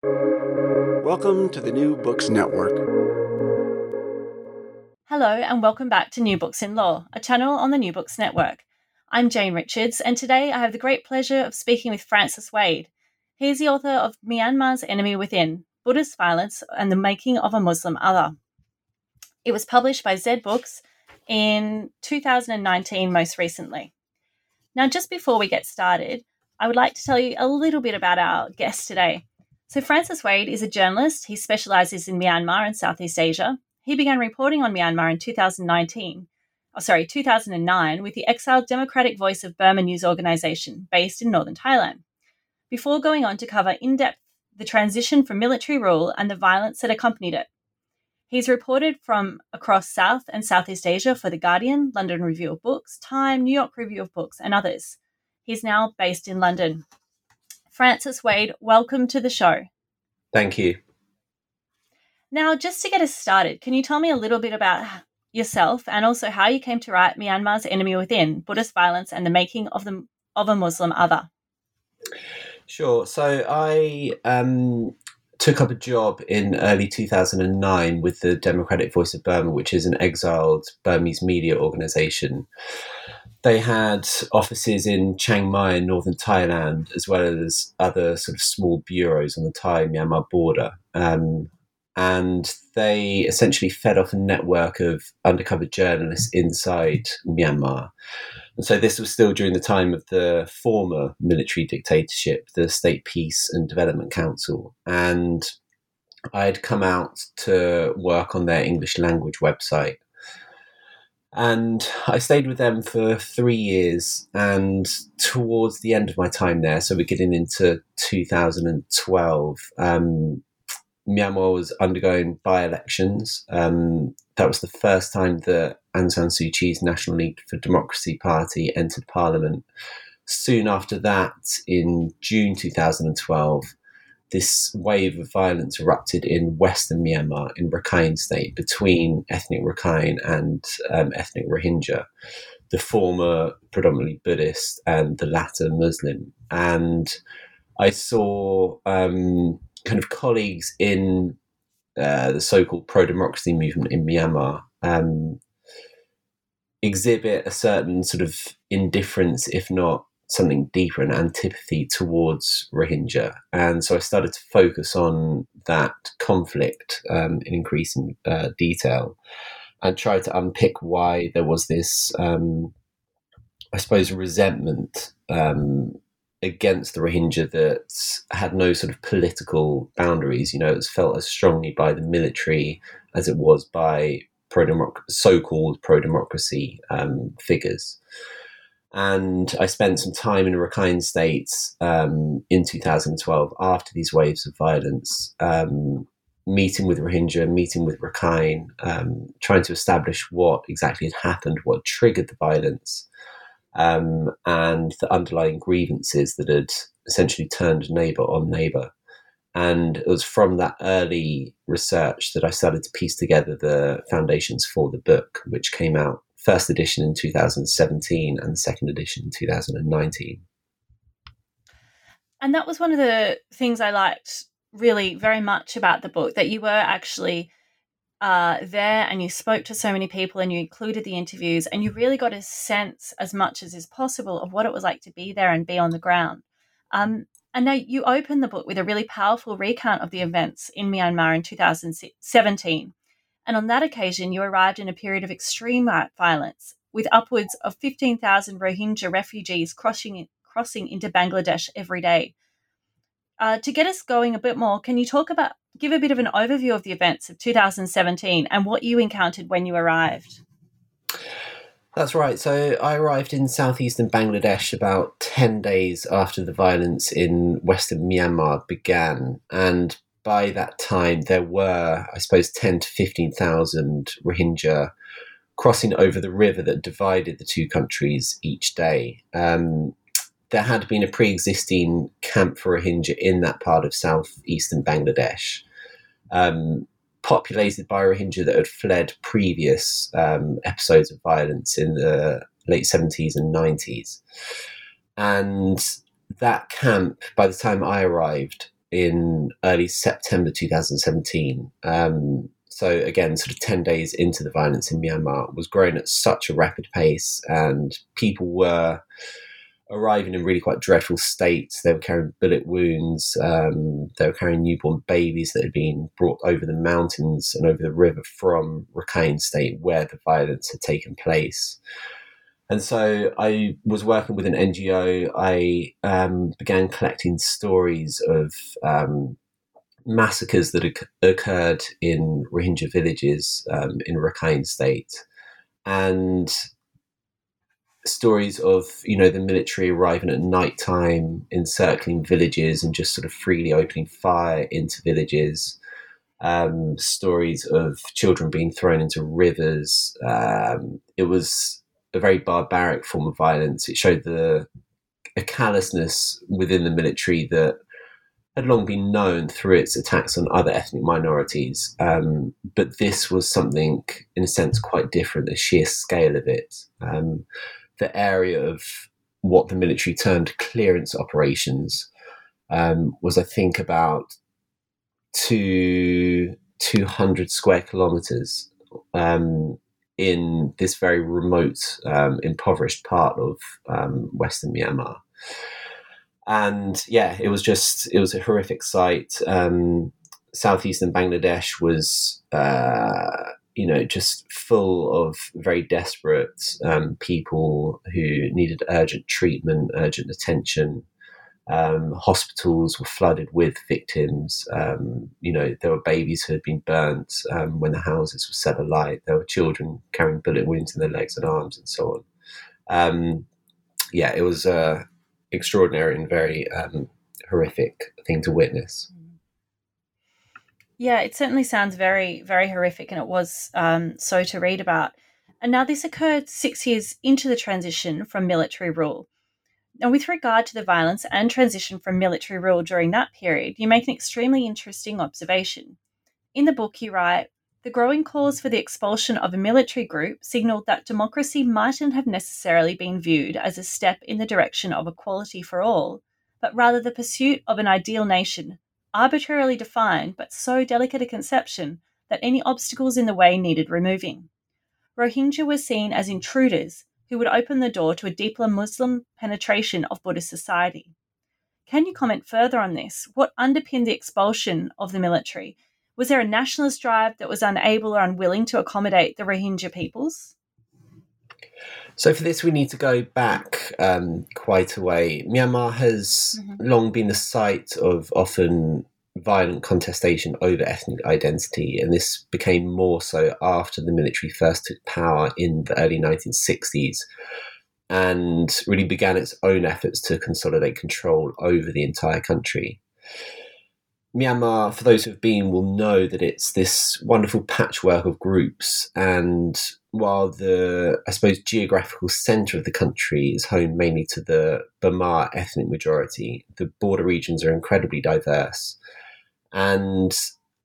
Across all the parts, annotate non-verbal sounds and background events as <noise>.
Welcome to the New Books Network. Hello, and welcome back to New Books in Law, a channel on the New Books Network. I'm Jane Richards, and today I have the great pleasure of speaking with Francis Wade. He is the author of Myanmar's Enemy Within Buddhist Violence and the Making of a Muslim Other. It was published by Zed Books in 2019, most recently. Now, just before we get started, I would like to tell you a little bit about our guest today. So, Francis Wade is a journalist. He specializes in Myanmar and Southeast Asia. He began reporting on Myanmar in 2019, oh, sorry, 2009, with the exiled Democratic Voice of Burma news organization based in northern Thailand, before going on to cover in depth the transition from military rule and the violence that accompanied it. He's reported from across South and Southeast Asia for The Guardian, London Review of Books, Time, New York Review of Books, and others. He's now based in London. Francis Wade, welcome to the show. Thank you. Now, just to get us started, can you tell me a little bit about yourself and also how you came to write Myanmar's Enemy Within Buddhist Violence and the Making of, the, of a Muslim Other? Sure. So I um, took up a job in early 2009 with the Democratic Voice of Burma, which is an exiled Burmese media organization they had offices in Chiang Mai in northern Thailand, as well as other sort of small bureaus on the Thai Myanmar border. Um, and they essentially fed off a network of undercover journalists inside Myanmar. And so this was still during the time of the former military dictatorship, the State Peace and Development Council. And I had come out to work on their English language website and I stayed with them for three years. And towards the end of my time there, so we're getting into 2012, um, Myanmar was undergoing by elections. Um, that was the first time that Aung San Suu Kyi's National League for Democracy party entered parliament. Soon after that, in June 2012, this wave of violence erupted in western Myanmar, in Rakhine State, between ethnic Rakhine and um, ethnic Rohingya, the former predominantly Buddhist and the latter Muslim. And I saw um, kind of colleagues in uh, the so called pro democracy movement in Myanmar um, exhibit a certain sort of indifference, if not something deeper, an antipathy towards Rohingya. And so I started to focus on that conflict um, in increasing uh, detail and try to unpick why there was this, um, I suppose, resentment um, against the Rohingya that had no sort of political boundaries. You know, it was felt as strongly by the military as it was by pro so-called pro-democracy um, figures and I spent some time in Rakhine State um, in 2012 after these waves of violence, um, meeting with Rohingya, meeting with Rakhine, um, trying to establish what exactly had happened, what triggered the violence, um, and the underlying grievances that had essentially turned neighbour on neighbour. And it was from that early research that I started to piece together the foundations for the book, which came out first edition in 2017 and the second edition in 2019. And that was one of the things I liked really very much about the book that you were actually uh, there and you spoke to so many people and you included the interviews and you really got a sense as much as is possible of what it was like to be there and be on the ground. Um, and now you open the book with a really powerful recount of the events in Myanmar in 2017 and on that occasion, you arrived in a period of extreme violence, with upwards of 15,000 Rohingya refugees crossing, crossing into Bangladesh every day. Uh, to get us going a bit more, can you talk about, give a bit of an overview of the events of 2017 and what you encountered when you arrived? That's right. So I arrived in southeastern Bangladesh about 10 days after the violence in western Myanmar began. And by that time, there were, I suppose, 10 to 15,000 Rohingya crossing over the river that divided the two countries each day. Um, there had been a pre existing camp for Rohingya in that part of southeastern Bangladesh, um, populated by Rohingya that had fled previous um, episodes of violence in the late 70s and 90s. And that camp, by the time I arrived, in early September 2017. Um, so again, sort of 10 days into the violence in Myanmar was growing at such a rapid pace and people were arriving in really quite dreadful states. They were carrying bullet wounds. Um, they were carrying newborn babies that had been brought over the mountains and over the river from Rakhine State, where the violence had taken place. And so I was working with an NGO. I um, began collecting stories of um, massacres that occurred in Rohingya villages um, in Rakhine State. And stories of you know the military arriving at night time encircling villages and just sort of freely opening fire into villages um, stories of children being thrown into rivers um, it was a very barbaric form of violence. It showed the a callousness within the military that had long been known through its attacks on other ethnic minorities. Um, but this was something in a sense quite different the sheer scale of it. Um, the area of what the military termed clearance operations um, was, I think, about two two hundred square kilometers. Um, in this very remote, um, impoverished part of um, Western Myanmar. And yeah, it was just it was a horrific sight. Um, southeastern Bangladesh was uh, you know, just full of very desperate um, people who needed urgent treatment, urgent attention. Um, hospitals were flooded with victims. Um, you know, there were babies who had been burnt um, when the houses were set alight. There were children carrying bullet wounds in their legs and arms, and so on. Um, yeah, it was uh, extraordinary and very um, horrific thing to witness. Yeah, it certainly sounds very, very horrific, and it was um, so to read about. And now this occurred six years into the transition from military rule. Now, with regard to the violence and transition from military rule during that period, you make an extremely interesting observation. In the book, you write The growing calls for the expulsion of a military group signalled that democracy mightn't have necessarily been viewed as a step in the direction of equality for all, but rather the pursuit of an ideal nation arbitrarily defined but so delicate a conception that any obstacles in the way needed removing. Rohingya were seen as intruders who would open the door to a deeper Muslim penetration of Buddhist society. Can you comment further on this? What underpinned the expulsion of the military? Was there a nationalist drive that was unable or unwilling to accommodate the Rohingya peoples? So for this, we need to go back um, quite a way. Myanmar has mm-hmm. long been the site of often violent contestation over ethnic identity, and this became more so after the military first took power in the early 1960s and really began its own efforts to consolidate control over the entire country. Myanmar, for those who've been, will know that it's this wonderful patchwork of groups. And while the, I suppose, geographical centre of the country is home mainly to the Bamar ethnic majority, the border regions are incredibly diverse. And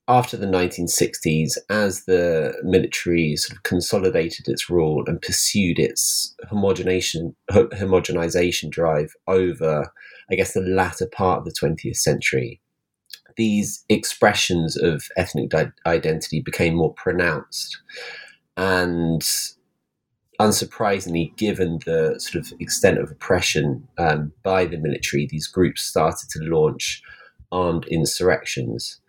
after the 1960s, as the military sort of consolidated its rule and pursued its homogenization, drive over, I guess, the latter part of the 20th century, these expressions of ethnic di- identity became more pronounced. And unsurprisingly, given the sort of extent of oppression um, by the military, these groups started to launch armed insurrections.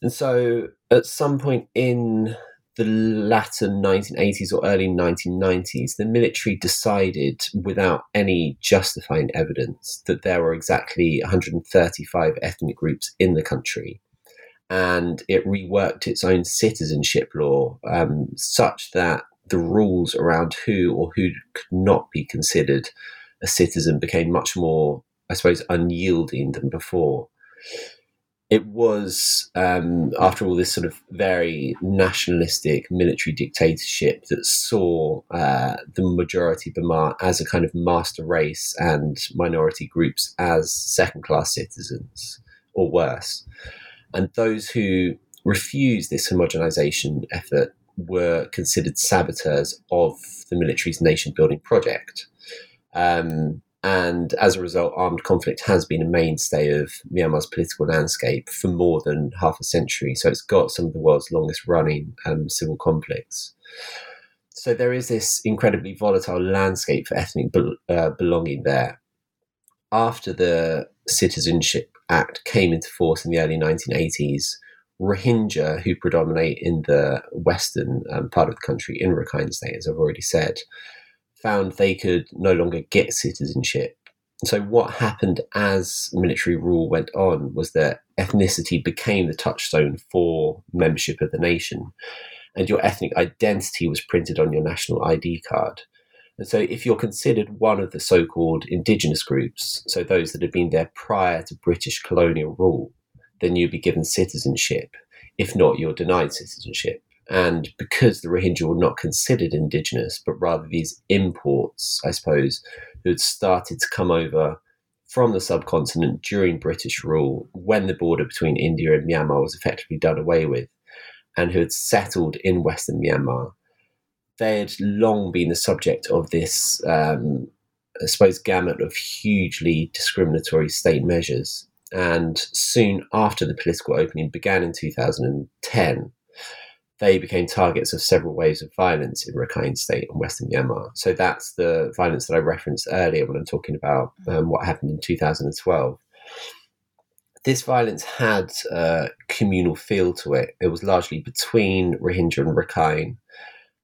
And so at some point in the latter 1980s or early 1990s, the military decided, without any justifying evidence, that there were exactly 135 ethnic groups in the country. And it reworked its own citizenship law um, such that the rules around who or who could not be considered a citizen became much more, I suppose, unyielding than before it was, um, after all, this sort of very nationalistic military dictatorship that saw uh, the majority Bamar as a kind of master race and minority groups as second class citizens or worse. And those who refused this homogenization effort were considered saboteurs of the military's nation building project. Um, And as a result, armed conflict has been a mainstay of Myanmar's political landscape for more than half a century. So it's got some of the world's longest running um, civil conflicts. So there is this incredibly volatile landscape for ethnic be- uh, belonging there. After the Citizenship Act came into force in the early 1980s, Rohingya, who predominate in the western um, part of the country, in Rakhine State, as I've already said, found they could no longer get citizenship. So, what happened as military rule went on was that ethnicity became the touchstone for membership of the nation, and your ethnic identity was printed on your national ID card. And so, if you're considered one of the so called indigenous groups, so those that had been there prior to British colonial rule, then you'd be given citizenship. If not, you're denied citizenship. And because the Rohingya were not considered indigenous, but rather these imports, I suppose, who had started to come over from the subcontinent during British rule when the border between India and Myanmar was effectively done away with, and who had settled in Western Myanmar, they had long been the subject of this, um, I suppose, gamut of hugely discriminatory state measures. And soon after the political opening began in 2010, they became targets of several waves of violence in Rakhine State and Western Myanmar. So that's the violence that I referenced earlier when I'm talking about um, what happened in 2012. This violence had a communal feel to it. It was largely between Rohingya and Rakhine,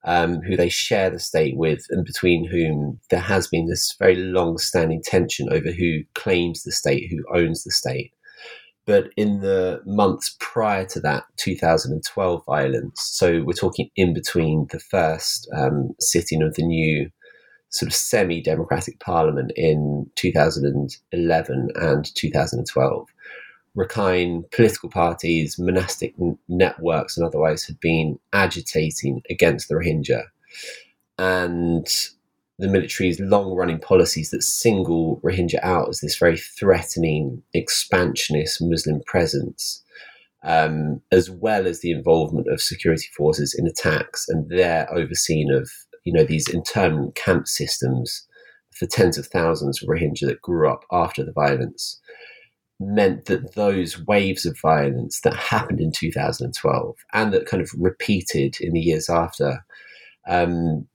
um, who they share the state with, and between whom there has been this very long standing tension over who claims the state, who owns the state. But in the months prior to that 2012 violence, so we're talking in between the first um, sitting of the new sort of semi democratic parliament in 2011 and 2012, Rakhine political parties, monastic n- networks, and otherwise had been agitating against the Rohingya. And the military's long running policies that single Rohingya out as this very threatening, expansionist Muslim presence, um, as well as the involvement of security forces in attacks and their overseeing of you know these internment camp systems for tens of thousands of Rohingya that grew up after the violence meant that those waves of violence that happened in 2012 and that kind of repeated in the years after um,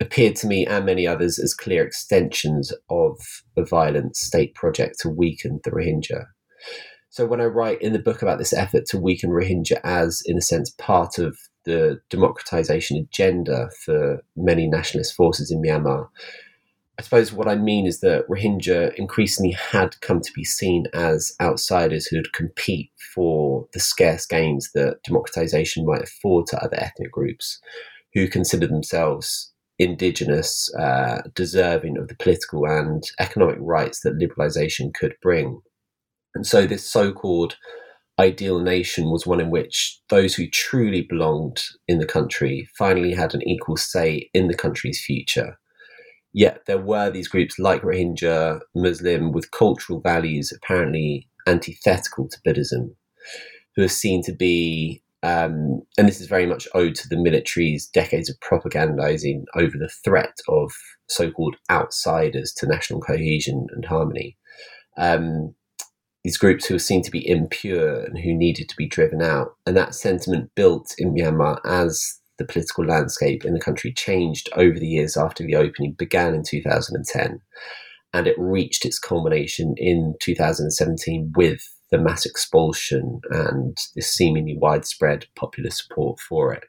appeared to me and many others as clear extensions of a violent state project to weaken the Rohingya. So when I write in the book about this effort to weaken Rohingya as, in a sense, part of the democratization agenda for many nationalist forces in Myanmar, I suppose what I mean is that Rohingya increasingly had come to be seen as outsiders who'd compete for the scarce gains that democratization might afford to other ethnic groups who consider themselves indigenous, uh, deserving of the political and economic rights that liberalisation could bring. And so, this so called ideal nation was one in which those who truly belonged in the country finally had an equal say in the country's future. Yet there were these groups like Rohingya, Muslim, with cultural values apparently antithetical to Buddhism, who are seen to be um, and this is very much owed to the military's decades of propagandizing over the threat of so called outsiders to national cohesion and harmony. Um, these groups who were seen to be impure and who needed to be driven out. And that sentiment built in Myanmar as the political landscape in the country changed over the years after the opening began in 2010. And it reached its culmination in 2017 with the mass expulsion and this seemingly widespread popular support for it.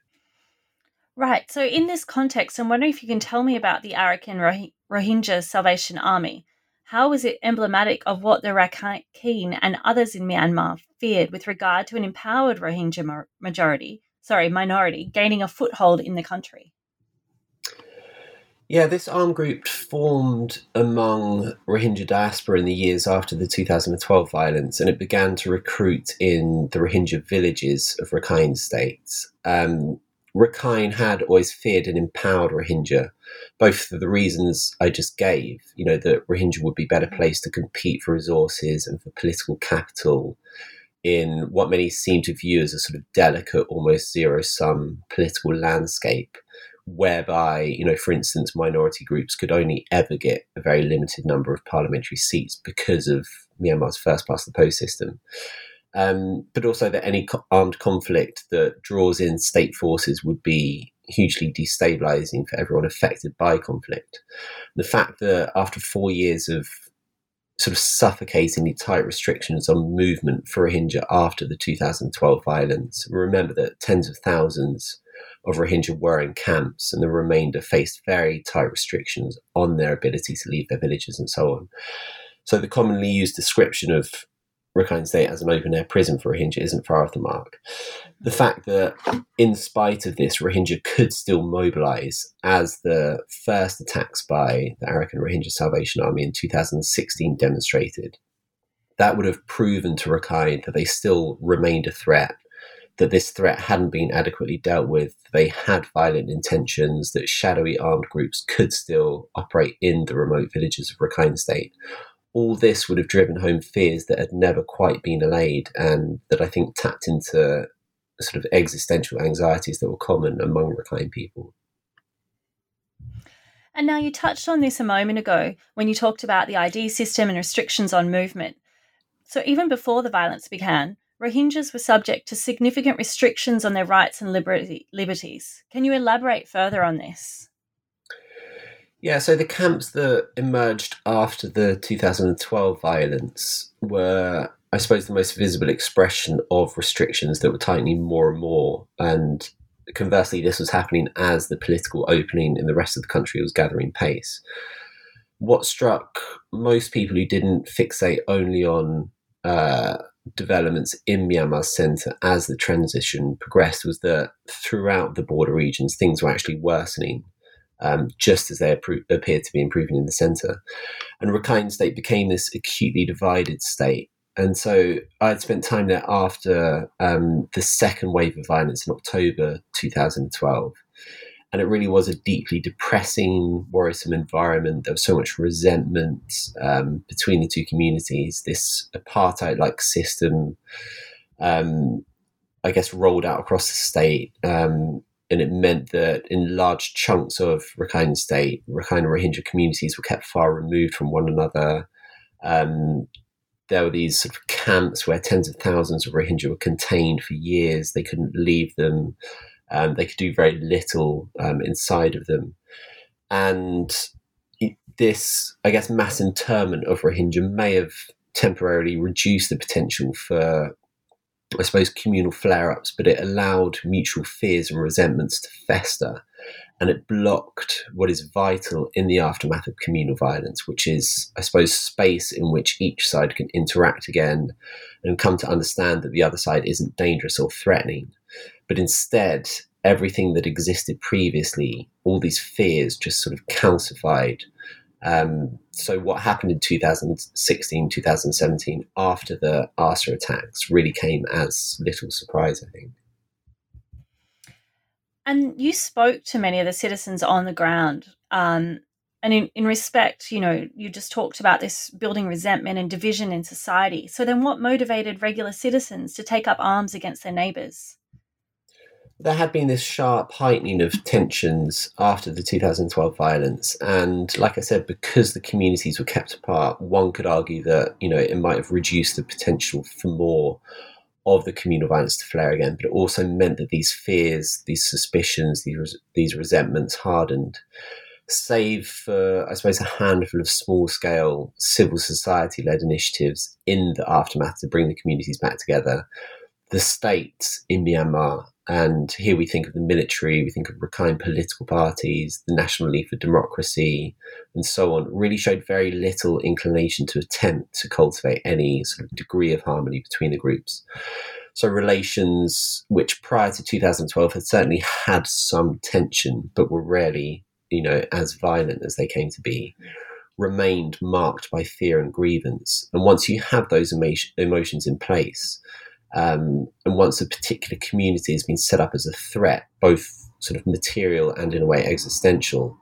Right. So, in this context, I'm wondering if you can tell me about the Arakan Rohingya Salvation Army. How is it emblematic of what the Rakhine and others in Myanmar feared with regard to an empowered Rohingya majority, sorry, minority, gaining a foothold in the country? Yeah, this armed group formed among Rohingya diaspora in the years after the 2012 violence, and it began to recruit in the Rohingya villages of Rakhine states. Um, Rakhine had always feared an empowered Rohingya, both for the reasons I just gave, you know, that Rohingya would be better placed to compete for resources and for political capital in what many seem to view as a sort of delicate, almost zero sum political landscape whereby, you know, for instance, minority groups could only ever get a very limited number of parliamentary seats because of Myanmar's first past the post system. Um, but also that any co- armed conflict that draws in state forces would be hugely destabilizing for everyone affected by conflict. The fact that after four years of sort of suffocatingly tight restrictions on movement for Rohingya after the 2012 violence, remember that tens of thousands of Rohingya were in camps, and the remainder faced very tight restrictions on their ability to leave their villages and so on. So the commonly used description of Rakhine State as an open air prison for Rohingya isn't far off the mark. The fact that, in spite of this, Rohingya could still mobilize, as the first attacks by the Arakan Rohingya Salvation Army in 2016 demonstrated, that would have proven to Rakhine that they still remained a threat, that this threat hadn't been adequately dealt with, they had violent intentions, that shadowy armed groups could still operate in the remote villages of Rakhine State all this would have driven home fears that had never quite been allayed and that I think tapped into sort of existential anxieties that were common among Rakhine people. And now you touched on this a moment ago when you talked about the ID system and restrictions on movement. So even before the violence began, Rohingyas were subject to significant restrictions on their rights and liberty, liberties. Can you elaborate further on this? Yeah, so the camps that emerged after the 2012 violence were, I suppose, the most visible expression of restrictions that were tightening more and more. And conversely, this was happening as the political opening in the rest of the country was gathering pace. What struck most people who didn't fixate only on uh, developments in Myanmar's centre as the transition progressed was that throughout the border regions, things were actually worsening um, just as they appro- appeared to be improving in the centre. And Rakhine State became this acutely divided state. And so I had spent time there after um, the second wave of violence in October 2012. And it really was a deeply depressing, worrisome environment. There was so much resentment um, between the two communities. This apartheid like system, um, I guess, rolled out across the state. Um, and it meant that in large chunks of Rakhine State, Rakhine Rohingya communities were kept far removed from one another. Um, there were these sort of camps where tens of thousands of Rohingya were contained for years. They couldn't leave them. Um, they could do very little um, inside of them. And this, I guess, mass internment of Rohingya may have temporarily reduced the potential for I suppose, communal flare ups, but it allowed mutual fears and resentments to fester. And it blocked what is vital in the aftermath of communal violence, which is, I suppose, space in which each side can interact again and come to understand that the other side isn't dangerous or threatening. But instead, everything that existed previously, all these fears just sort of calcified um, so what happened in 2016, 2017 after the ARSA attacks really came as little surprise, I think. And you spoke to many of the citizens on the ground. Um, and in, in respect, you know, you just talked about this building resentment and division in society. So then what motivated regular citizens to take up arms against their neighbours? There had been this sharp heightening of tensions after the 2012 violence. And like I said, because the communities were kept apart, one could argue that, you know, it might have reduced the potential for more of the communal violence to flare again, but it also meant that these fears, these suspicions, these, these resentments hardened. Save for, I suppose, a handful of small scale civil society led initiatives in the aftermath to bring the communities back together, the state in Myanmar and here we think of the military, we think of Rakhine political parties, the National League for Democracy, and so on, really showed very little inclination to attempt to cultivate any sort of degree of harmony between the groups. So, relations which prior to 2012 had certainly had some tension, but were rarely, you know, as violent as they came to be, remained marked by fear and grievance. And once you have those emotions in place, um, and once a particular community has been set up as a threat, both sort of material and in a way existential,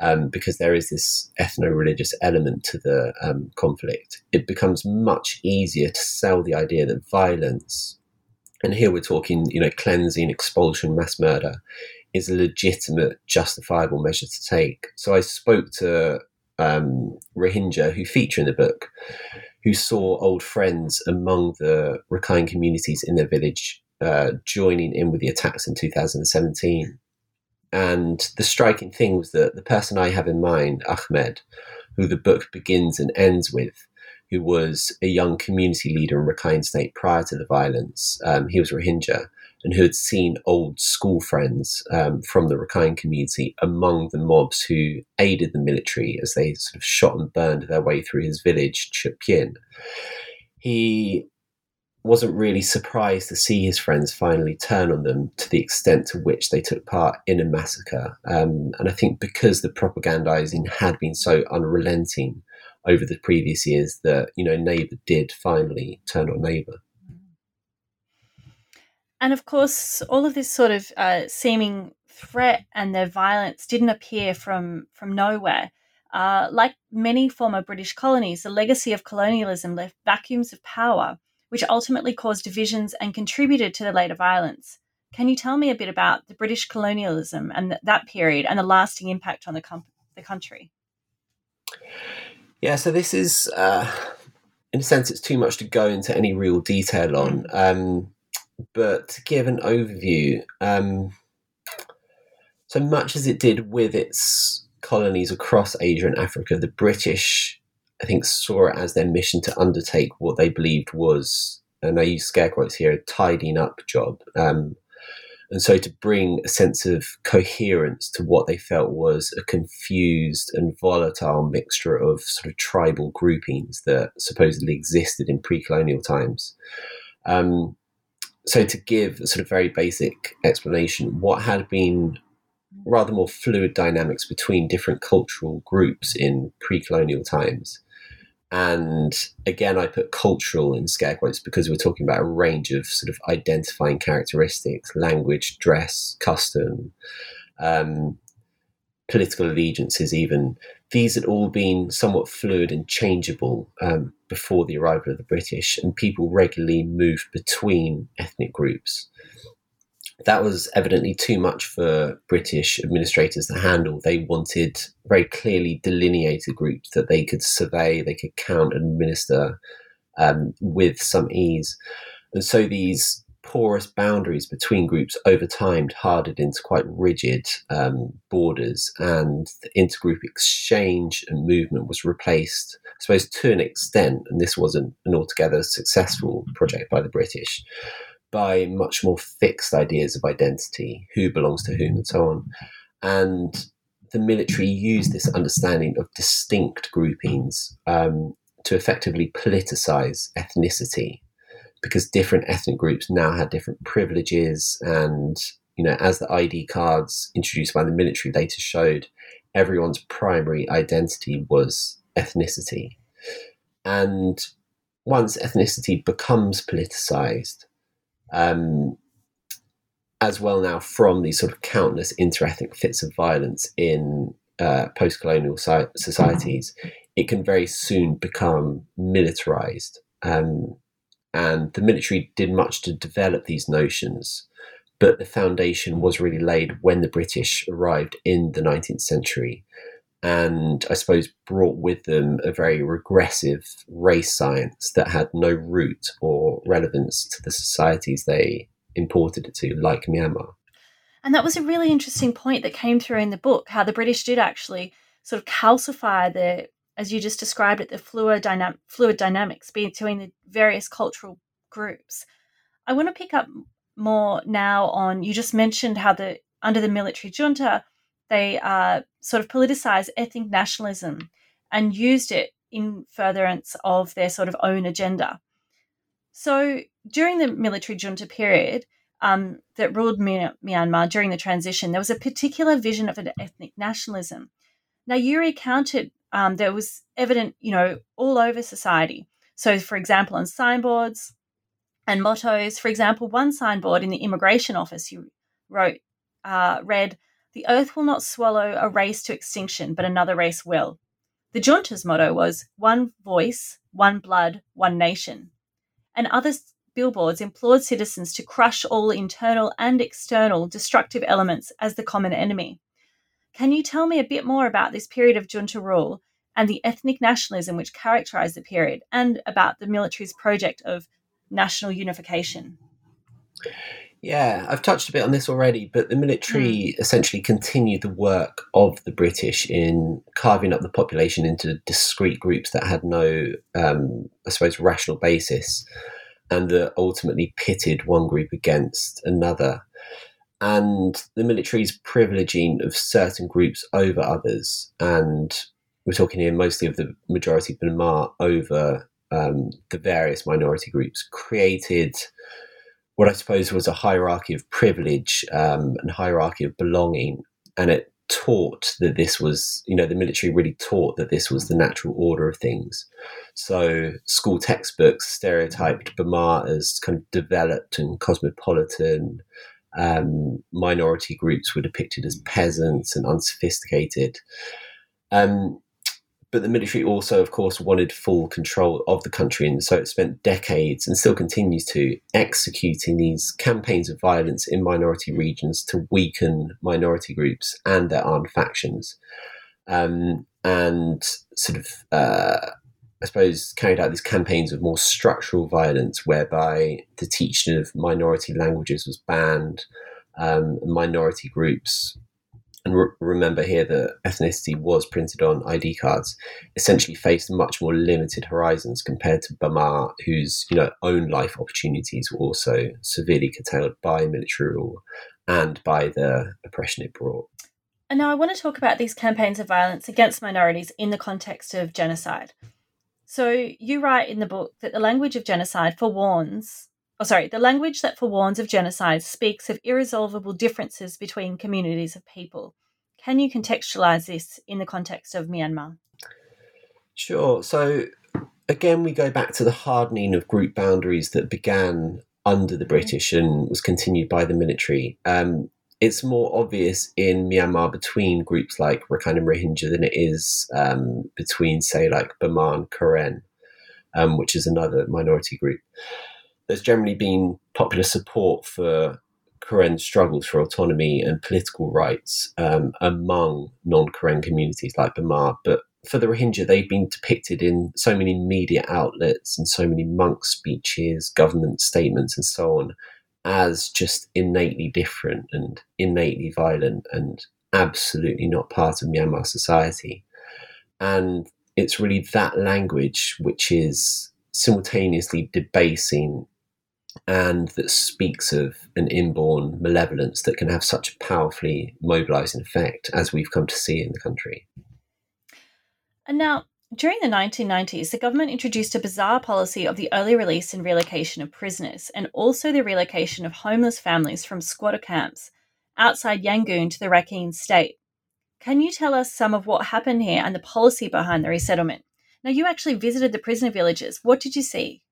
um, because there is this ethno religious element to the um, conflict, it becomes much easier to sell the idea that violence, and here we're talking, you know, cleansing, expulsion, mass murder, is a legitimate, justifiable measure to take. So I spoke to um, Rohingya, who feature in the book, who saw old friends among the Rakhine communities in their village uh, joining in with the attacks in 2017. And the striking thing was that the person I have in mind, Ahmed, who the book begins and ends with, who was a young community leader in Rakhine State prior to the violence, um, he was Rohingya, and who had seen old school friends um, from the Rakhine community among the mobs who aided the military as they sort of shot and burned their way through his village, Chupyin. He wasn't really surprised to see his friends finally turn on them to the extent to which they took part in a massacre. Um, and I think because the propagandizing had been so unrelenting over the previous years, that you know neighbor did finally turn on neighbor. And of course, all of this sort of uh, seeming threat and their violence didn't appear from from nowhere. Uh, like many former British colonies, the legacy of colonialism left vacuums of power, which ultimately caused divisions and contributed to the later violence. Can you tell me a bit about the British colonialism and th- that period and the lasting impact on the, com- the country? Yeah, so this is, uh, in a sense, it's too much to go into any real detail on. Um, but to give an overview, um, so much as it did with its colonies across Asia and Africa, the British, I think, saw it as their mission to undertake what they believed was, and I use scare quotes here, a tidying up job. Um, and so to bring a sense of coherence to what they felt was a confused and volatile mixture of sort of tribal groupings that supposedly existed in pre colonial times. Um, so to give a sort of very basic explanation, what had been rather more fluid dynamics between different cultural groups in pre-colonial times. And again, I put cultural in scare quotes because we're talking about a range of sort of identifying characteristics, language, dress, custom, um, political allegiances, even. These had all been somewhat fluid and changeable um, before the arrival of the British, and people regularly moved between ethnic groups. That was evidently too much for British administrators to handle. They wanted very clearly delineated groups that they could survey, they could count and administer um, with some ease. And so these porous boundaries between groups over time hardened into quite rigid um, borders, and the intergroup exchange and movement was replaced, I suppose, to an extent, and this wasn't an altogether successful project by the British, by much more fixed ideas of identity, who belongs to whom, and so on. And the military used this understanding of distinct groupings um, to effectively politicize ethnicity because different ethnic groups now had different privileges and you know as the id cards introduced by the military later showed everyone's primary identity was ethnicity. And once ethnicity becomes politicized um, as well now from these sort of countless interethnic fits of violence in uh, post-colonial societies it can very soon become militarized. Um, and the military did much to develop these notions. But the foundation was really laid when the British arrived in the 19th century and I suppose brought with them a very regressive race science that had no root or relevance to the societies they imported it to, like Myanmar. And that was a really interesting point that came through in the book how the British did actually sort of calcify the as you just described it, the fluid, dynam- fluid dynamics between the various cultural groups. I want to pick up more now on you just mentioned how the under the military junta they uh, sort of politicized ethnic nationalism and used it in furtherance of their sort of own agenda. So during the military junta period um, that ruled Myanmar during the transition, there was a particular vision of an ethnic nationalism. Now, you recounted um, that was evident, you know, all over society. So, for example, on signboards and mottos, for example, one signboard in the immigration office you wrote uh, read, "The earth will not swallow a race to extinction, but another race will." The junta's motto was "One voice, one blood, one nation," and others billboards implored citizens to crush all internal and external destructive elements as the common enemy. Can you tell me a bit more about this period of junta rule and the ethnic nationalism which characterized the period, and about the military's project of national unification? Yeah, I've touched a bit on this already, but the military mm. essentially continued the work of the British in carving up the population into discrete groups that had no, um, I suppose, rational basis, and that ultimately pitted one group against another. And the military's privileging of certain groups over others, and we're talking here mostly of the majority Bamar over um, the various minority groups, created what I suppose was a hierarchy of privilege um, and hierarchy of belonging, and it taught that this was, you know, the military really taught that this was the natural order of things. So school textbooks stereotyped Bamar as kind of developed and cosmopolitan. Um, minority groups were depicted as peasants and unsophisticated. Um, but the military also, of course, wanted full control of the country, and so it spent decades and still continues to executing these campaigns of violence in minority regions to weaken minority groups and their armed factions, um, and sort of, uh, I suppose, carried out these campaigns of more structural violence, whereby the teaching of minority languages was banned. Um, minority groups and re- remember here that ethnicity was printed on ID cards, essentially faced much more limited horizons compared to Bamar, whose you know own life opportunities were also severely curtailed by military rule and by the oppression it brought. And now I want to talk about these campaigns of violence against minorities in the context of genocide. So you write in the book that the language of genocide forewarns oh, sorry, the language that forewarns of genocide speaks of irresolvable differences between communities of people. Can you contextualize this in the context of Myanmar? Sure. So, again, we go back to the hardening of group boundaries that began under the mm-hmm. British and was continued by the military. Um, it's more obvious in Myanmar between groups like Rakhine and Rohingya than it is um, between, say, like and Karen, um, which is another minority group. There's generally been popular support for Karen struggles for autonomy and political rights um, among non-Karen communities like Bamar, but for the Rohingya, they've been depicted in so many media outlets and so many monk speeches, government statements, and so on as just innately different and innately violent and absolutely not part of Myanmar society. And it's really that language which is simultaneously debasing and that speaks of an inborn malevolence that can have such a powerfully mobilizing effect as we've come to see in the country. And now, during the 1990s, the government introduced a bizarre policy of the early release and relocation of prisoners, and also the relocation of homeless families from squatter camps outside Yangon to the Rakhine state. Can you tell us some of what happened here and the policy behind the resettlement? Now, you actually visited the prisoner villages. What did you see?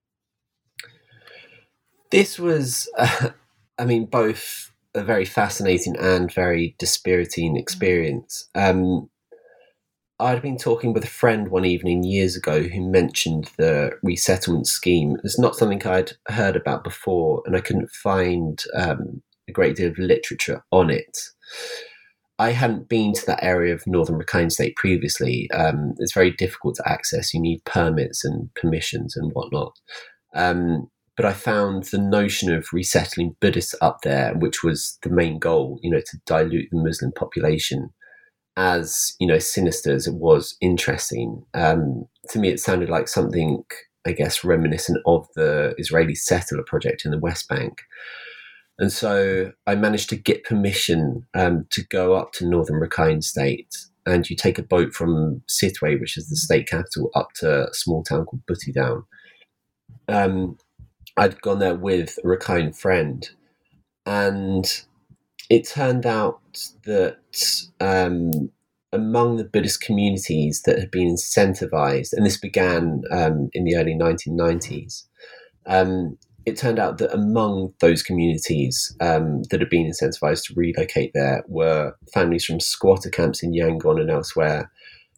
This was, uh, I mean, both a very fascinating and very dispiriting experience. Um, I'd been talking with a friend one evening years ago who mentioned the resettlement scheme. It's not something I'd heard about before, and I couldn't find um, a great deal of literature on it. I hadn't been to that area of northern Rakhine State previously. Um, it's very difficult to access. You need permits and permissions and whatnot. Um, but I found the notion of resettling Buddhists up there, which was the main goal, you know, to dilute the Muslim population, as you know, sinister as it was, interesting. Um, to me, it sounded like something, I guess, reminiscent of the Israeli settler project in the West Bank. And so I managed to get permission um, to go up to northern Rakhine State. And you take a boat from Sittwe, which is the state capital, up to a small town called Buthidaung. Um, I'd gone there with a Rakhine friend, and it turned out that um, among the Buddhist communities that had been incentivized, and this began um, in the early 1990s, um, it turned out that among those communities um, that had been incentivized to relocate there were families from squatter camps in Yangon and elsewhere,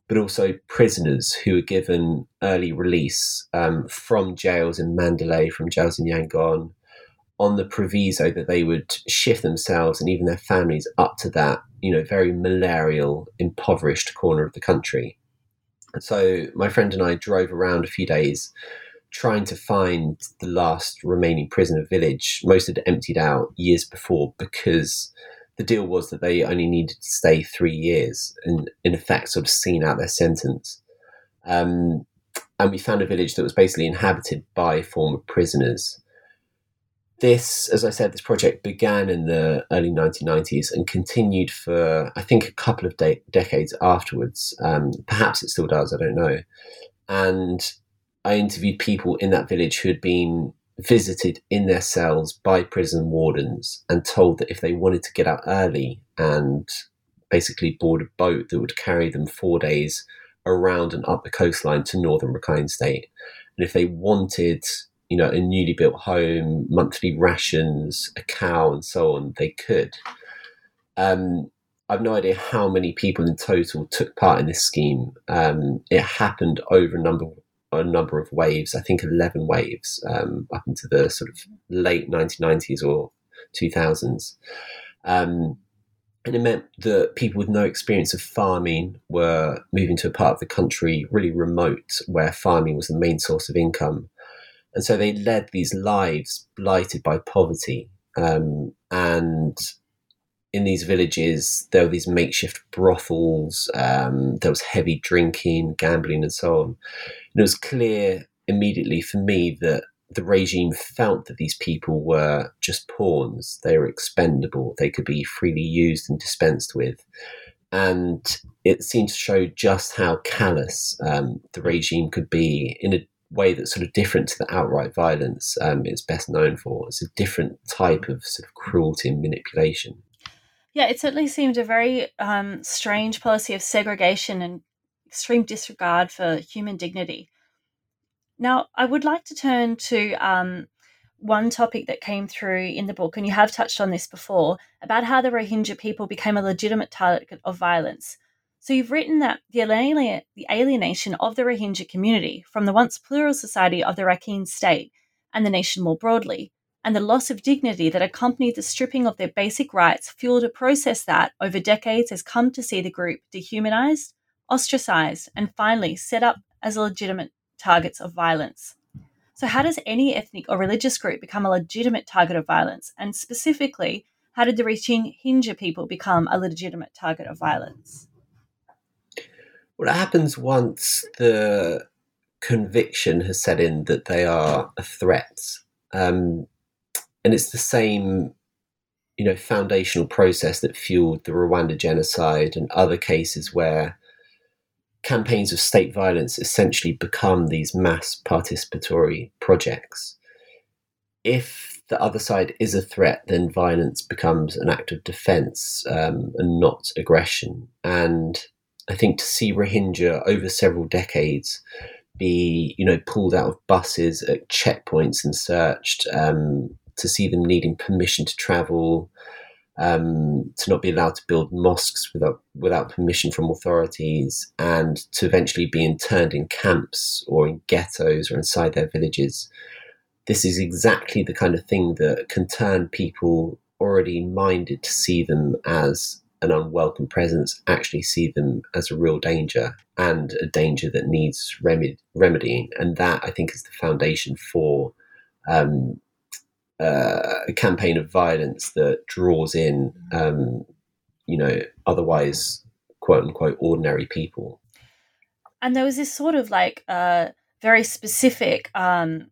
but also prisoners who were given early release um, from jails in Mandalay, from jails in Yangon, on the proviso that they would shift themselves and even their families up to that, you know, very malarial, impoverished corner of the country. And so my friend and I drove around a few days trying to find the last remaining prisoner village. Most had emptied out years before because the deal was that they only needed to stay three years and, in effect, sort of seen out their sentence. Um, and we found a village that was basically inhabited by former prisoners. This, as I said, this project began in the early 1990s and continued for, I think, a couple of de- decades afterwards. Um, perhaps it still does, I don't know. And I interviewed people in that village who had been visited in their cells by prison wardens and told that if they wanted to get out early and basically board a boat that would carry them four days around and up the coastline to northern Rakhine State, and if they wanted, you know, a newly built home, monthly rations, a cow, and so on, they could. Um, I've no idea how many people in total took part in this scheme. Um, it happened over a number a number of waves. I think eleven waves um, up into the sort of late 1990s or 2000s. Um, and it meant that people with no experience of farming were moving to a part of the country really remote where farming was the main source of income. And so they led these lives blighted by poverty. Um, and in these villages, there were these makeshift brothels, um, there was heavy drinking, gambling, and so on. And it was clear immediately for me that the regime felt that these people were just pawns. They were expendable. They could be freely used and dispensed with. And it seemed to show just how callous um, the regime could be in a way that's sort of different to the outright violence um, it's best known for. It's a different type of sort of cruelty and manipulation. Yeah, it certainly seemed a very um, strange policy of segregation and extreme disregard for human dignity. Now, I would like to turn to um, one topic that came through in the book, and you have touched on this before, about how the Rohingya people became a legitimate target of violence. So you've written that the, alien- the alienation of the Rohingya community from the once plural society of the Rakhine state and the nation more broadly, and the loss of dignity that accompanied the stripping of their basic rights fueled a process that, over decades, has come to see the group dehumanized, ostracized, and finally set up as legitimate targets of violence. So, how does any ethnic or religious group become a legitimate target of violence? And specifically, how did the Rohingya people become a legitimate target of violence? It happens once the conviction has set in that they are a threat. Um, and it's the same you know foundational process that fueled the Rwanda genocide and other cases where campaigns of state violence essentially become these mass participatory projects. If the other side is a threat, then violence becomes an act of defense um, and not aggression. And I think to see Rohingya over several decades be, you know, pulled out of buses at checkpoints and searched, um, to see them needing permission to travel, um, to not be allowed to build mosques without without permission from authorities, and to eventually be interned in camps or in ghettos or inside their villages. This is exactly the kind of thing that can turn people already minded to see them as an unwelcome presence actually see them as a real danger and a danger that needs remedy, remedying. And that, I think, is the foundation for um, uh, a campaign of violence that draws in, um, you know, otherwise quote unquote ordinary people. And there was this sort of like uh, very specific um,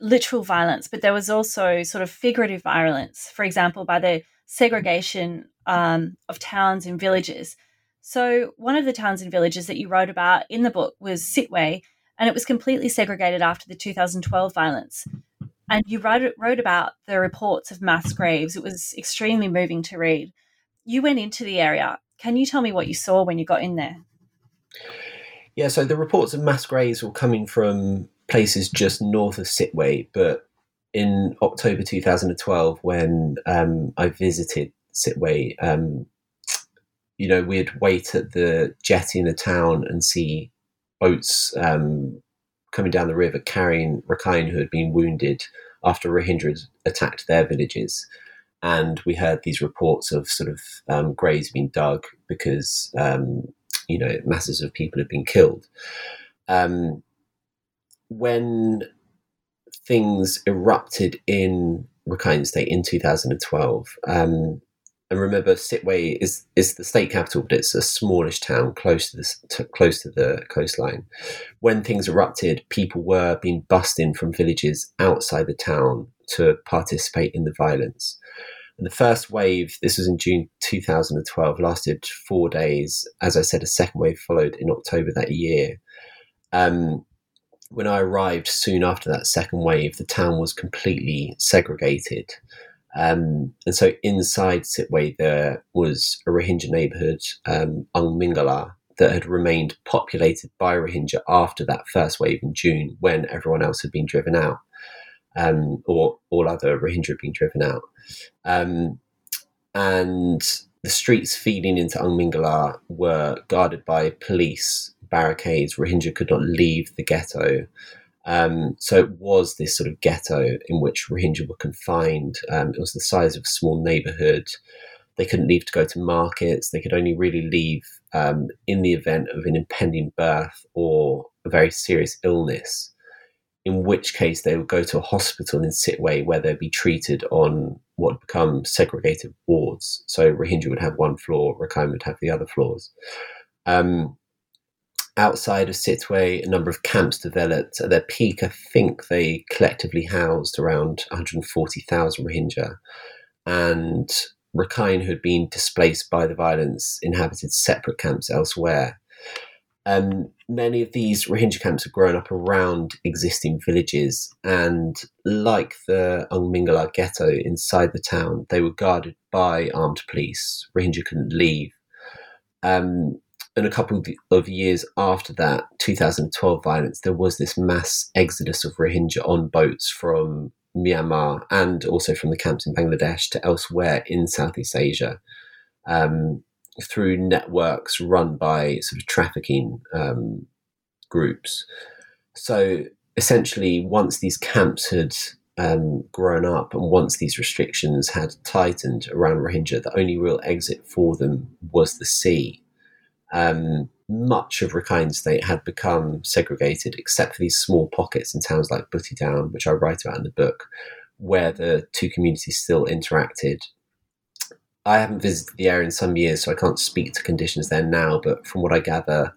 literal violence, but there was also sort of figurative violence, for example, by the segregation um, of towns and villages. So, one of the towns and villages that you wrote about in the book was Sittwe, and it was completely segregated after the 2012 violence and you wrote, wrote about the reports of mass graves. It was extremely moving to read. You went into the area. Can you tell me what you saw when you got in there? Yeah, so the reports of mass graves were coming from places just north of Sittwe, but in October 2012, when um, I visited Sittwe, um, you know, we'd wait at the jetty in the town and see boats um, coming down the river carrying Rakhine who had been wounded after Rohingya had attacked their villages. And we heard these reports of sort of um, graves being dug because, um, you know, masses of people had been killed. Um, when things erupted in Rakhine State in 2012, um, and remember, Sittwe is is the state capital, but it's a smallish town close to the to, close to the coastline. When things erupted, people were being bussed in from villages outside the town to participate in the violence. And the first wave, this was in June 2012, lasted four days. As I said, a second wave followed in October that year. Um, when I arrived soon after that second wave, the town was completely segregated. Um, and so inside Sittwe, there was a Rohingya neighborhood, um, Mingala, that had remained populated by Rohingya after that first wave in June when everyone else had been driven out, um, or all other Rohingya had been driven out. Um, and the streets feeding into Mingala were guarded by police barricades. Rohingya could not leave the ghetto. Um, so it was this sort of ghetto in which Rohingya were confined. Um, it was the size of a small neighborhood. They couldn't leave to go to markets. They could only really leave um, in the event of an impending birth or a very serious illness, in which case they would go to a hospital in Sittwe where they'd be treated on what would become segregated wards. So Rohingya would have one floor, Rakhine would have the other floors. Um, outside of Sittwe, a number of camps developed. At their peak, I think they collectively housed around 140,000 Rohingya. And Rakhine, who had been displaced by the violence, inhabited separate camps elsewhere. Um, many of these Rohingya camps have grown up around existing villages, and like the Aung Mingala ghetto inside the town, they were guarded by armed police. Rohingya couldn't leave. Um, and a couple of years after that 2012 violence, there was this mass exodus of Rohingya on boats from Myanmar and also from the camps in Bangladesh to elsewhere in Southeast Asia um, through networks run by sort of trafficking um, groups. So essentially, once these camps had um, grown up and once these restrictions had tightened around Rohingya, the only real exit for them was the sea um, much of Rakhine State had become segregated, except for these small pockets in towns like Buthidaung, which I write about in the book, where the two communities still interacted. I haven't visited the area in some years, so I can't speak to conditions there now, but from what I gather,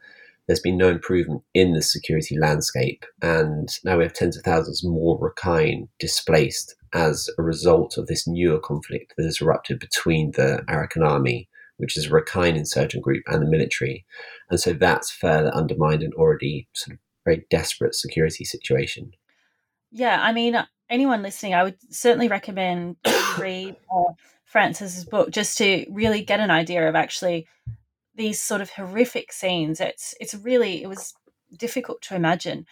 there's been no improvement in the security landscape, and now we have tens of thousands more Rakhine displaced as a result of this newer conflict that has erupted between the Arakan army which is a Rakhine insurgent group, and the military. And so that's further undermined an already sort of very desperate security situation. Yeah, I mean, anyone listening, I would certainly recommend <coughs> read uh, Francis's book just to really get an idea of actually these sort of horrific scenes. It's it's really it was difficult to imagine.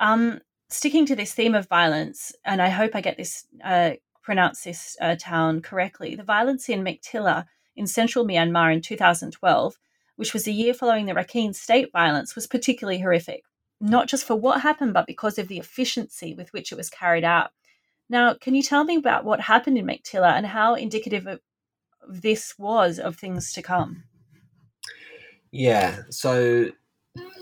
Um, sticking to this theme of violence, and I hope I get this uh, pronounce this uh, town correctly. The violence in Meiktila in central Myanmar in 2012, which was a year following the Rakhine state violence, was particularly horrific, not just for what happened, but because of the efficiency with which it was carried out. Now, can you tell me about what happened in Meiktila and how indicative of this was of things to come? Yeah, so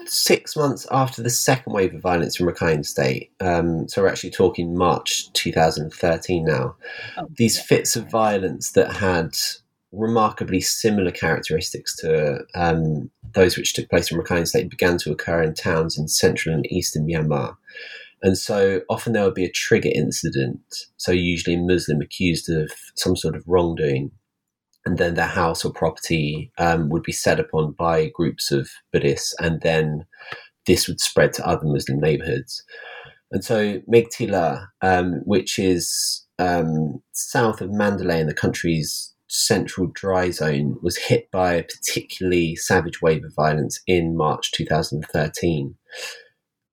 six months after the second wave of violence in Rakhine State, um, so we're actually talking March 2013 now, oh, these yeah. fits of violence that had remarkably similar characteristics to um, those which took place in Rakhine State began to occur in towns in central and eastern Myanmar. And so often there would be a trigger incident, so usually a Muslim accused of some sort of wrongdoing, and then their house or property um, would be set upon by groups of Buddhists, and then this would spread to other Muslim neighborhoods. And so Meiktila, um, which is um, south of Mandalay in the country's central dry zone was hit by a particularly savage wave of violence in March 2013.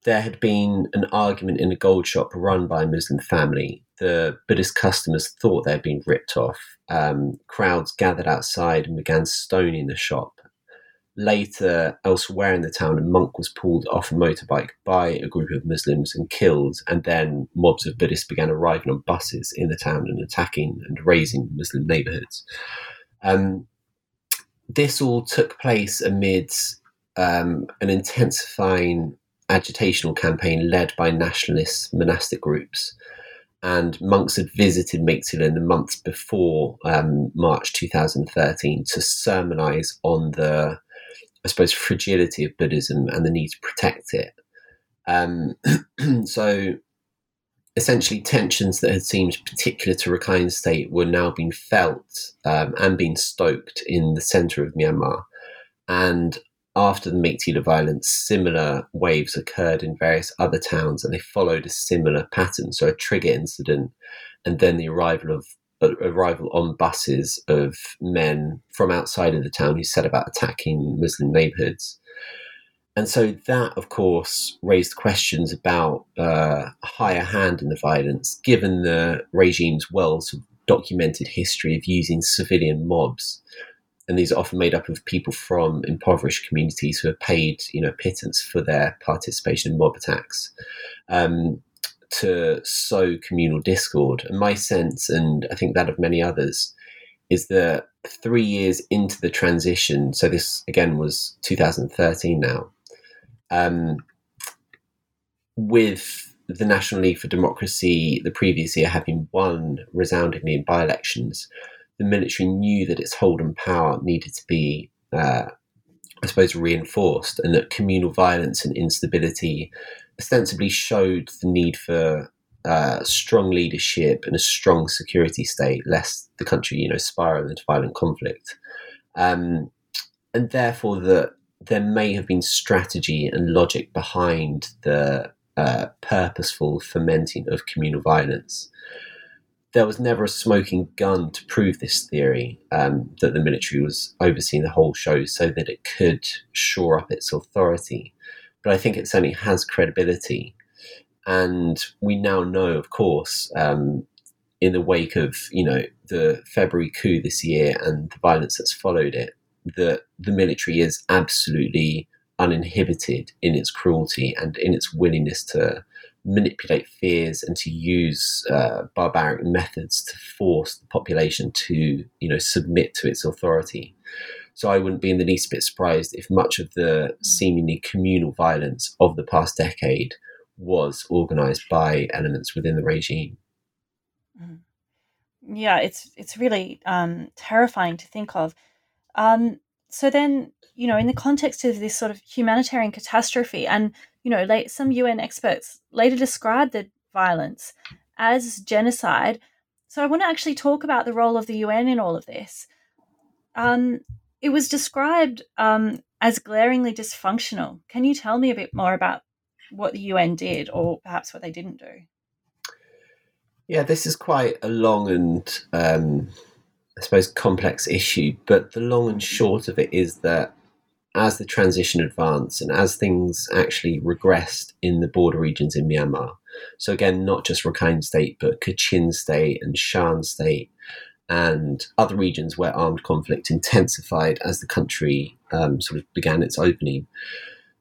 there had been an argument in a gold shop run by a Muslim family. The Buddhist customers thought they had been ripped off. Um, crowds gathered outside and began stoning the shop. Later, elsewhere in the town, a monk was pulled off a motorbike by a group of Muslims and killed, and then mobs of Buddhists began arriving on buses in the town and attacking and razing Muslim neighborhoods. Um, this all took place amid um, an intensifying agitational campaign led by nationalist monastic groups. And monks had visited Meiktila in the months before um, March 2013 to sermonize on the, I suppose, fragility of Buddhism and the need to protect it. Um, <clears throat> so essentially tensions that had seemed particular to Rakhine State were now being felt um, and being stoked in the centre of Myanmar. And after the Meiktila violence, similar waves occurred in various other towns, and they followed a similar pattern. So a trigger incident, and then the arrival of arrival on buses of men from outside of the town who set about attacking Muslim neighborhoods. And so that, of course, raised questions about uh, a higher hand in the violence, given the regime's well documented history of using civilian mobs. And these are often made up of people from impoverished communities who are paid, you know, pittance for their participation in mob attacks. Um, to sow communal discord. And my sense, and I think that of many others, is that three years into the transition, so this again was 2013 now, um, with the National League for Democracy the previous year having won resoundingly in by elections, the military knew that its hold on power needed to be, uh, I suppose, reinforced, and that communal violence and instability ostensibly showed the need for uh, strong leadership and a strong security state, lest the country, you know, spiral into violent conflict. Um, and therefore, that there may have been strategy and logic behind the uh, purposeful fomenting of communal violence. There was never a smoking gun to prove this theory um, that the military was overseeing the whole show so that it could shore up its authority. But I think it certainly has credibility. And we now know, of course, um, in the wake of you know the February coup this year and the violence that's followed it, that the military is absolutely uninhibited in its cruelty and in its willingness to manipulate fears and to use uh, barbaric methods to force the population to, you know, submit to its authority. So I wouldn't be in the least bit surprised if much of the seemingly communal violence of the past decade was organized by elements within the regime. Mm-hmm. Yeah, it's it's really um, terrifying to think of. Um, so then, you know, in the context of this sort of humanitarian catastrophe, and you know, late, some UN experts later described the violence as genocide. So I want to actually talk about the role of the UN in all of this. Um, it was described um, as glaringly dysfunctional. Can you tell me a bit more about what the UN did, or perhaps what they didn't do? Yeah, this is quite a long and um, I suppose, complex issue. But the long and short of it is that as the transition advanced and as things actually regressed in the border regions in Myanmar, so again, not just Rakhine State, but Kachin State and Shan State and other regions where armed conflict intensified as the country um, sort of began its opening,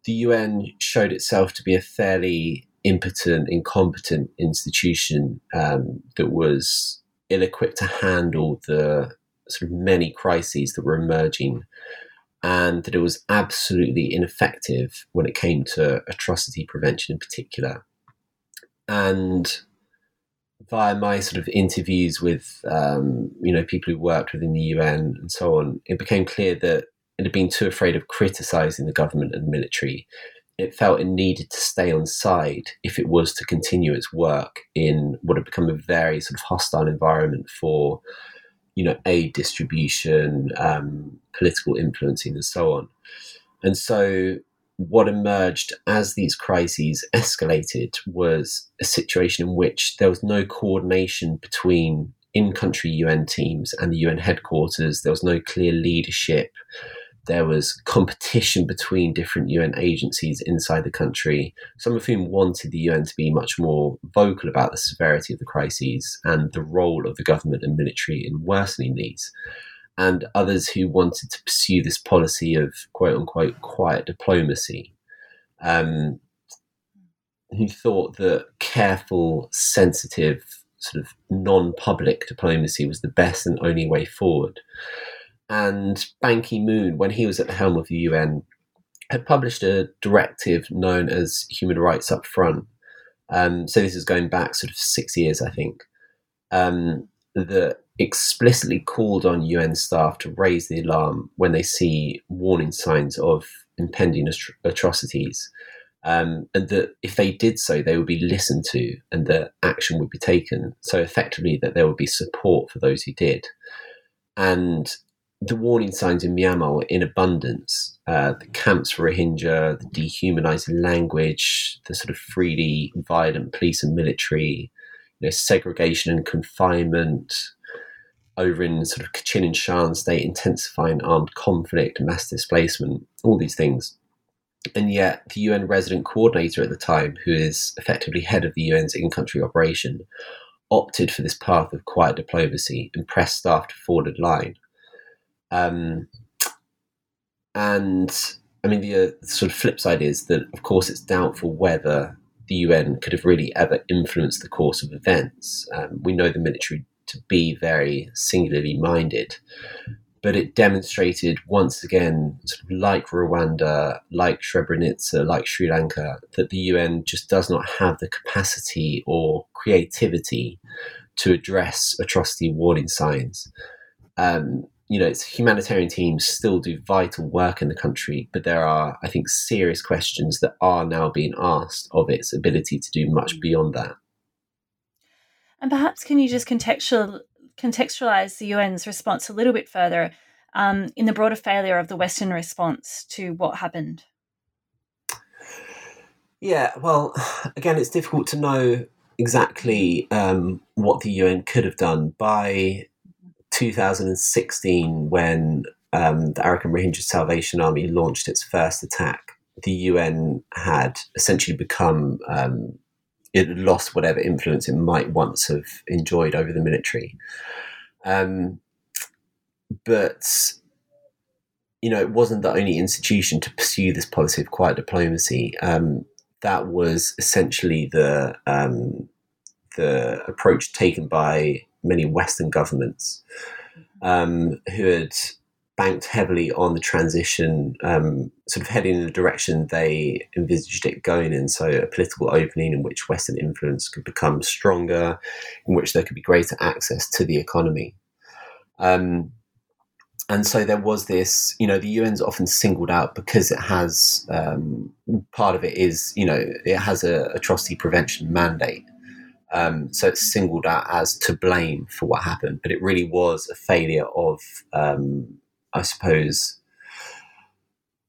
the UN showed itself to be a fairly impotent, incompetent institution um, that was ill equipped to handle the sort of many crises that were emerging, and that it was absolutely ineffective when it came to atrocity prevention in particular. And via my sort of interviews with um, you know people who worked within the UN and so on, it became clear that it had been too afraid of criticizing the government and the military it felt it needed to stay on side if it was to continue its work in what had become a very sort of hostile environment for, you know, aid distribution, um, political influencing, and so on. And so, what emerged as these crises escalated was a situation in which there was no coordination between in country UN teams and the UN headquarters. There was no clear leadership there was competition between different UN agencies inside the country, some of whom wanted the UN to be much more vocal about the severity of the crises and the role of the government and military in worsening these, and others who wanted to pursue this policy of quote unquote quiet diplomacy. Um, who thought that careful, sensitive, sort of non public diplomacy was the best and only way forward. And Ban Ki moon, when he was at the helm of the UN, had published a directive known as Human Rights Up Front. Um, so this is going back sort of six years, I think, um, that explicitly called on UN staff to raise the alarm when they see warning signs of impending atrocities. Um, and that if they did so, they would be listened to and that action would be taken. So effectively, that there would be support for those who did. And the warning signs in Myanmar were in abundance. Uh, the camps for Rohingya, the dehumanizing language, the sort of freely violent police and military, you know, segregation and confinement, over in sort of Kachin and Shan state, intensifying armed conflict, mass displacement, all these things. And yet, the UN resident coordinator at the time, who is effectively head of the UN's in country operation, opted for this path of quiet diplomacy and pressed staff to forward line um, and I mean, the uh, sort of flip side is that, of course, it's doubtful whether the UN could have really ever influenced the course of events. Um, we know the military to be very singularly minded, but it demonstrated once again, sort of like Rwanda, like Srebrenica, like Sri Lanka, that the UN just does not have the capacity or creativity to address atrocity warning signs. Um, you know, its humanitarian teams still do vital work in the country, but there are, I think, serious questions that are now being asked of its ability to do much beyond that. And perhaps can you just contextual, contextualize the UN's response a little bit further um, in the broader failure of the Western response to what happened? Yeah, well, <sighs> again, it's difficult to know exactly um, what the UN could have done by 2016, when um, the Arakan Rohingya Salvation Army launched its first attack, the UN had essentially become um, it lost whatever influence it might once have enjoyed over the military. Um, but you know, it wasn't the only institution to pursue this policy of quiet diplomacy. Um, that was essentially the um, the approach taken by many Western governments um, who had banked heavily on the transition, um, sort of heading in the direction they envisaged it going in. So, a political opening in which Western influence could become stronger, in which there could be greater access to the economy. Um, and so there was this, you know, the UN's often singled out because it has um, part of it is, you know, it has a atrocity prevention mandate. Um, so it's singled out as to blame for what happened, but it really was a failure of, um, I suppose,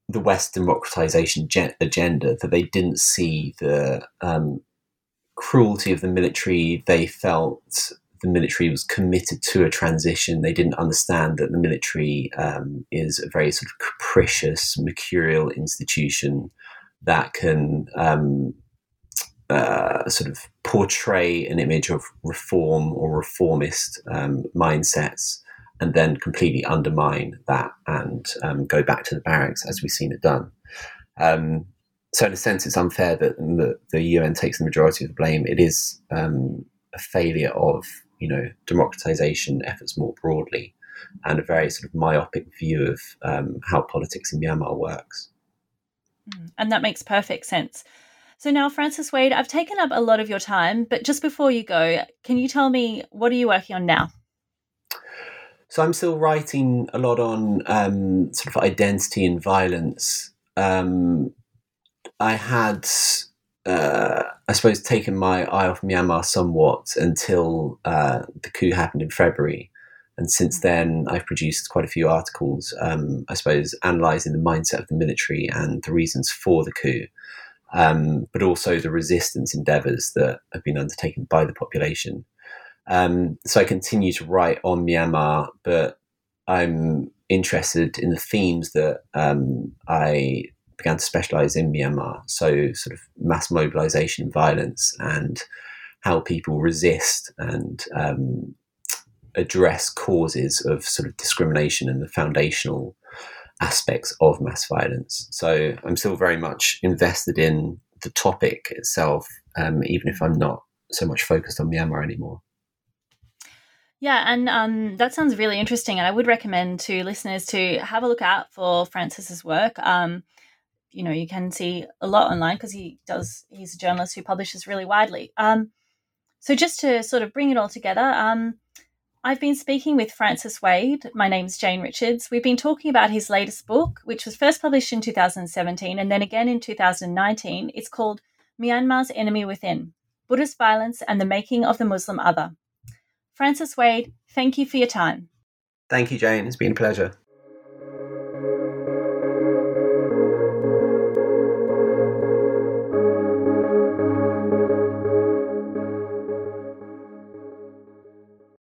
the West democratization gen- agenda that they didn't see the um, cruelty of the military. They felt the military was committed to a transition. They didn't understand that the military um, is a very sort of capricious, mercurial institution that can um, uh, sort of portray an image of reform or reformist um, mindsets and then completely undermine that and um, go back to the barracks as we've seen it done. Um, so, in a sense, it's unfair that the, the, UN takes the majority of the blame. It is um, a failure of you know democratization efforts more broadly, and a very sort of myopic view of um, how politics in Myanmar works. Hmm. And that makes perfect sense. So now, Francis Wade, I've taken up a lot of your time, but just before you go, can you tell me what are you working on now? So I'm still writing a lot on um, sort of identity and violence. Um, I had, uh, I suppose, taken my eye off Myanmar somewhat until uh, the coup happened in February. And since then, I've produced quite a few articles, um, I suppose, analysing the mindset of the military and the reasons for the coup um, but also the resistance endeavours that have been undertaken by the population. Um, so I continue to write on Myanmar, but I'm interested in the themes that um, I began to specialize in Myanmar. So, sort of mass mobilization, violence, and how people resist and um, address causes of sort of discrimination and the foundational aspects of mass violence. So, I'm still very much invested in the topic itself, um, even if I'm not so much focused on Myanmar anymore. Yeah, and um, that sounds really interesting. And I would recommend to listeners to have a look out for Francis's work. Um, you know, you can see a lot online because he does, he's a journalist who publishes really widely. Um, so, just to sort of bring it all together, um, I've been speaking with Francis Wade. My name's Jane Richards. We've been talking about his latest book, which was first published in 2017 and then again in 2019. It's called Myanmar's Enemy Within Buddhist Violence and the Making of the Muslim Other. Francis Wade, thank you for your time. Thank you, Jane. It's been a pleasure.